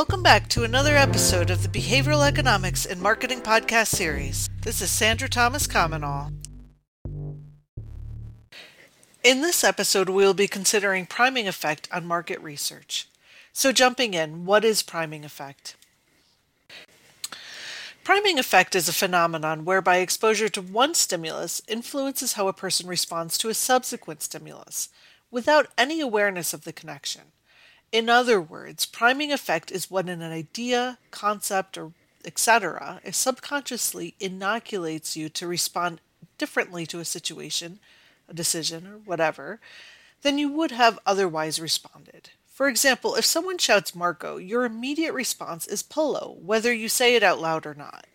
Welcome back to another episode of the Behavioral Economics and Marketing Podcast series. This is Sandra Thomas Comenole. In this episode, we will be considering priming effect on market research. So, jumping in, what is priming effect? Priming effect is a phenomenon whereby exposure to one stimulus influences how a person responds to a subsequent stimulus without any awareness of the connection. In other words, priming effect is when an idea, concept, or etc. subconsciously inoculates you to respond differently to a situation, a decision, or whatever, than you would have otherwise responded. For example, if someone shouts Marco, your immediate response is polo, whether you say it out loud or not.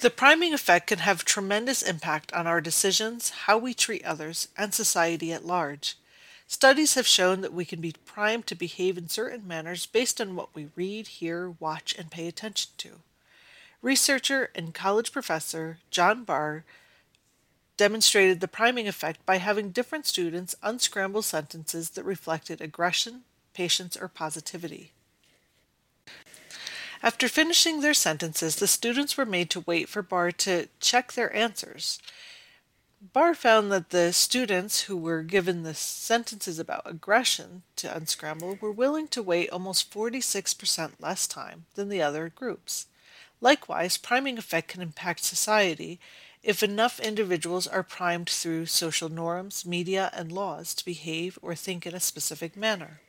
The priming effect can have tremendous impact on our decisions, how we treat others, and society at large. Studies have shown that we can be primed to behave in certain manners based on what we read, hear, watch, and pay attention to. Researcher and college professor John Bargh demonstrated the priming effect by having different students unscramble sentences that reflected aggression, patience, or positivity. After finishing their sentences, the students were made to wait for Bargh to check their answers. Bargh found that the students who were given the sentences about aggression to unscramble were willing to wait almost 46% less time than the other groups. Likewise, priming effect can impact society if enough individuals are primed through social norms, media, and laws to behave or think in a specific manner.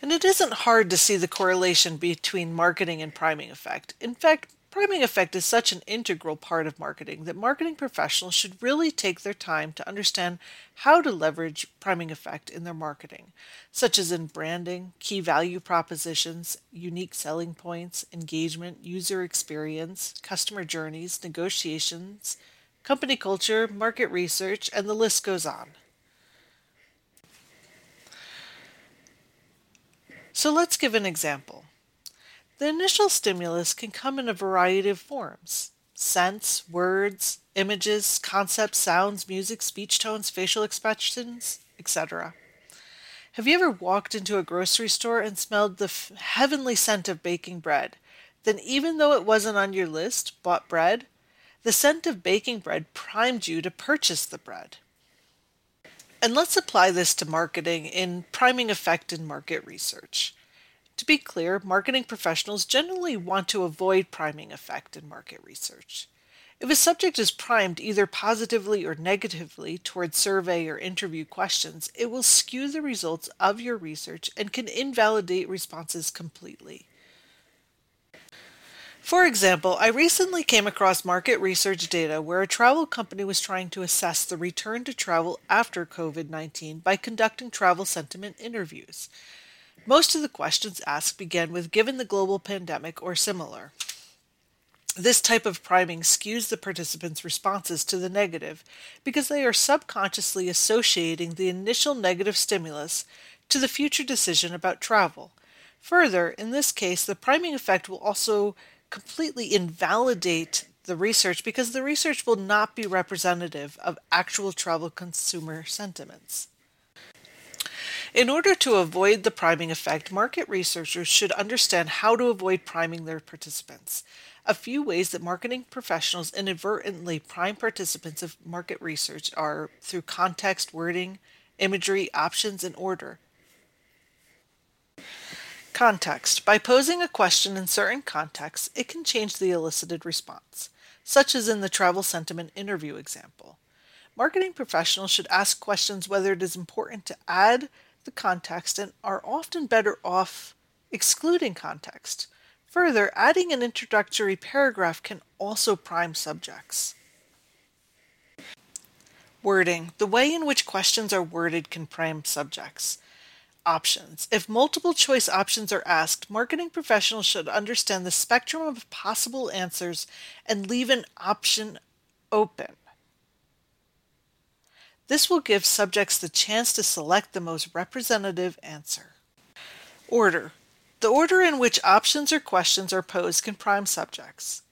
And it isn't hard to see the correlation between marketing and priming effect. In fact, Priming effect is such an integral part of marketing that marketing professionals should really take their time to understand how to leverage priming effect in their marketing, such as in branding, key value propositions, unique selling points, engagement, user experience, customer journeys, negotiations, company culture, market research, and the list goes on. So let's give an example. The initial stimulus can come in a variety of forms scents, words, images, concepts, sounds, music, speech tones, facial expressions, etc. Have you ever walked into a grocery store and smelled the f- heavenly scent of baking bread? Then, even though it wasn't on your list, bought bread? The scent of baking bread primed you to purchase the bread. And let's apply this to marketing in priming effect in market research. To be clear, marketing professionals generally want to avoid priming effect in market research. If a subject is primed either positively or negatively toward survey or interview questions, it will skew the results of your research and can invalidate responses completely. For example, I recently came across market research data where a travel company was trying to assess the return to travel after COVID 19 by conducting travel sentiment interviews. Most of the questions asked begin with given the global pandemic or similar. This type of priming skews the participants' responses to the negative because they are subconsciously associating the initial negative stimulus to the future decision about travel. Further, in this case, the priming effect will also completely invalidate the research because the research will not be representative of actual travel consumer sentiments. In order to avoid the priming effect, market researchers should understand how to avoid priming their participants. A few ways that marketing professionals inadvertently prime participants of market research are through context, wording, imagery, options, and order. Context. By posing a question in certain contexts, it can change the elicited response, such as in the travel sentiment interview example. Marketing professionals should ask questions whether it is important to add the context and are often better off excluding context. Further, adding an introductory paragraph can also prime subjects. Wording. The way in which questions are worded can prime subjects. Options. If multiple choice options are asked, marketing professionals should understand the spectrum of possible answers and leave an option open. This will give subjects the chance to select the most representative answer. Order. The order in which options or questions are posed can prime subjects.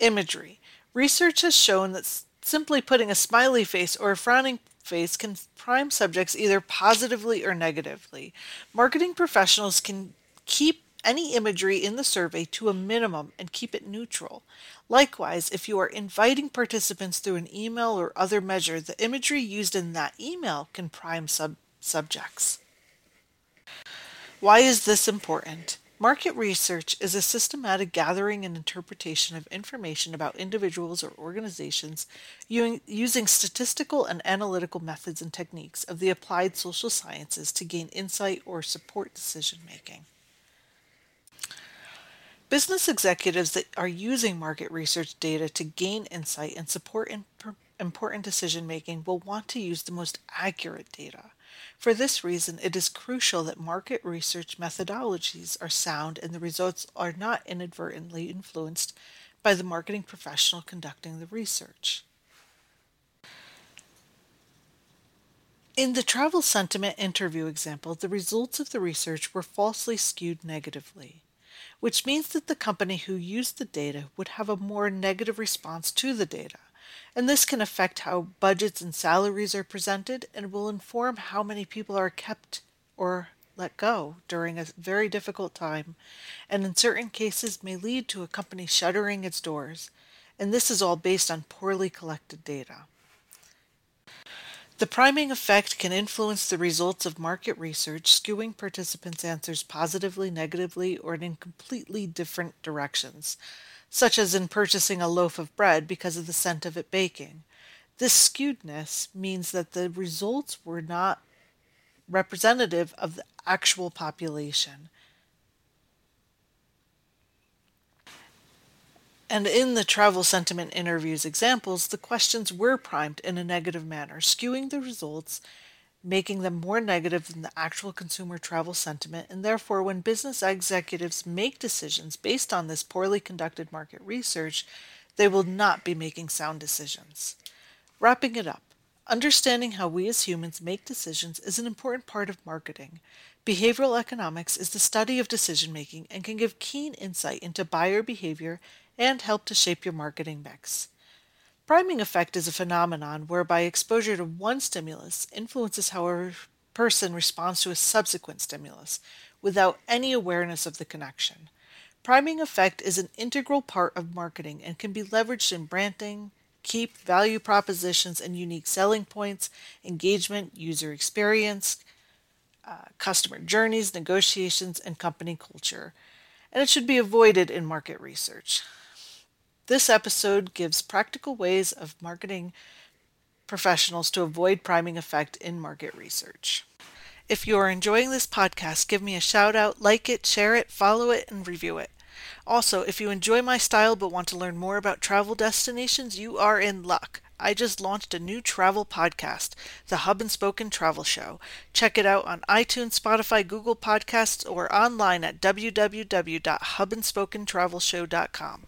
Imagery. Research has shown that simply putting a smiley face or a frowning face can prime subjects either positively or negatively. Marketing professionals can keep any imagery in the survey to a minimum and keep it neutral. Likewise, if you are inviting participants through an email or other measure, the imagery used in that email can prime sub- subjects. Why is this important? Market research is a systematic gathering and interpretation of information about individuals or organizations using statistical and analytical methods and techniques of the applied social sciences to gain insight or support decision making. Business executives that are using market research data to gain insight and support important decision making will want to use the most accurate data. For this reason, it is crucial that market research methodologies are sound and the results are not inadvertently influenced by the marketing professional conducting the research. In the travel sentiment interview example, the results of the research were falsely skewed negatively, which means that the company who used the data would have a more negative response to the data and this can affect how budgets and salaries are presented and will inform how many people are kept or let go during a very difficult time, and in certain cases may lead to a company shuttering its doors, and this is all based on poorly collected data. The priming effect can influence the results of market research, skewing participants' answers positively, negatively, or in completely different directions such as in purchasing a loaf of bread because of the scent of it baking. This skewedness means that the results were not representative of the actual population. And in the travel sentiment interviews examples, the questions were primed in a negative manner, skewing the results making them more negative than the actual consumer travel sentiment, and therefore, when business executives make decisions based on this poorly conducted market research, they will not be making sound decisions. Wrapping it up, understanding how we as humans make decisions is an important part of marketing. Behavioral economics is the study of decision making and can give keen insight into buyer behavior and help to shape your marketing mix. Priming effect is a phenomenon whereby exposure to one stimulus influences how a person responds to a subsequent stimulus without any awareness of the connection. Priming effect is an integral part of marketing and can be leveraged in branding, keep, value propositions, and unique selling points, engagement, user experience, uh, customer journeys, negotiations, and company culture. And it should be avoided in market research. This episode gives practical ways of marketing professionals to avoid priming effect in market research. If you are enjoying this podcast, give me a shout out, like it, share it, follow it, and review it. Also, if you enjoy my style but want to learn more about travel destinations, you are in luck. I just launched a new travel podcast, the Hub and Spoken Travel Show. Check it out on iTunes, Spotify, Google Podcasts, or online at www.hubandspokentravelshow.com.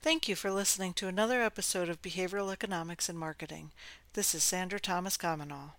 Thank you for listening to another episode of Behavioral Economics and Marketing. This is Sandra Thomas Comenole.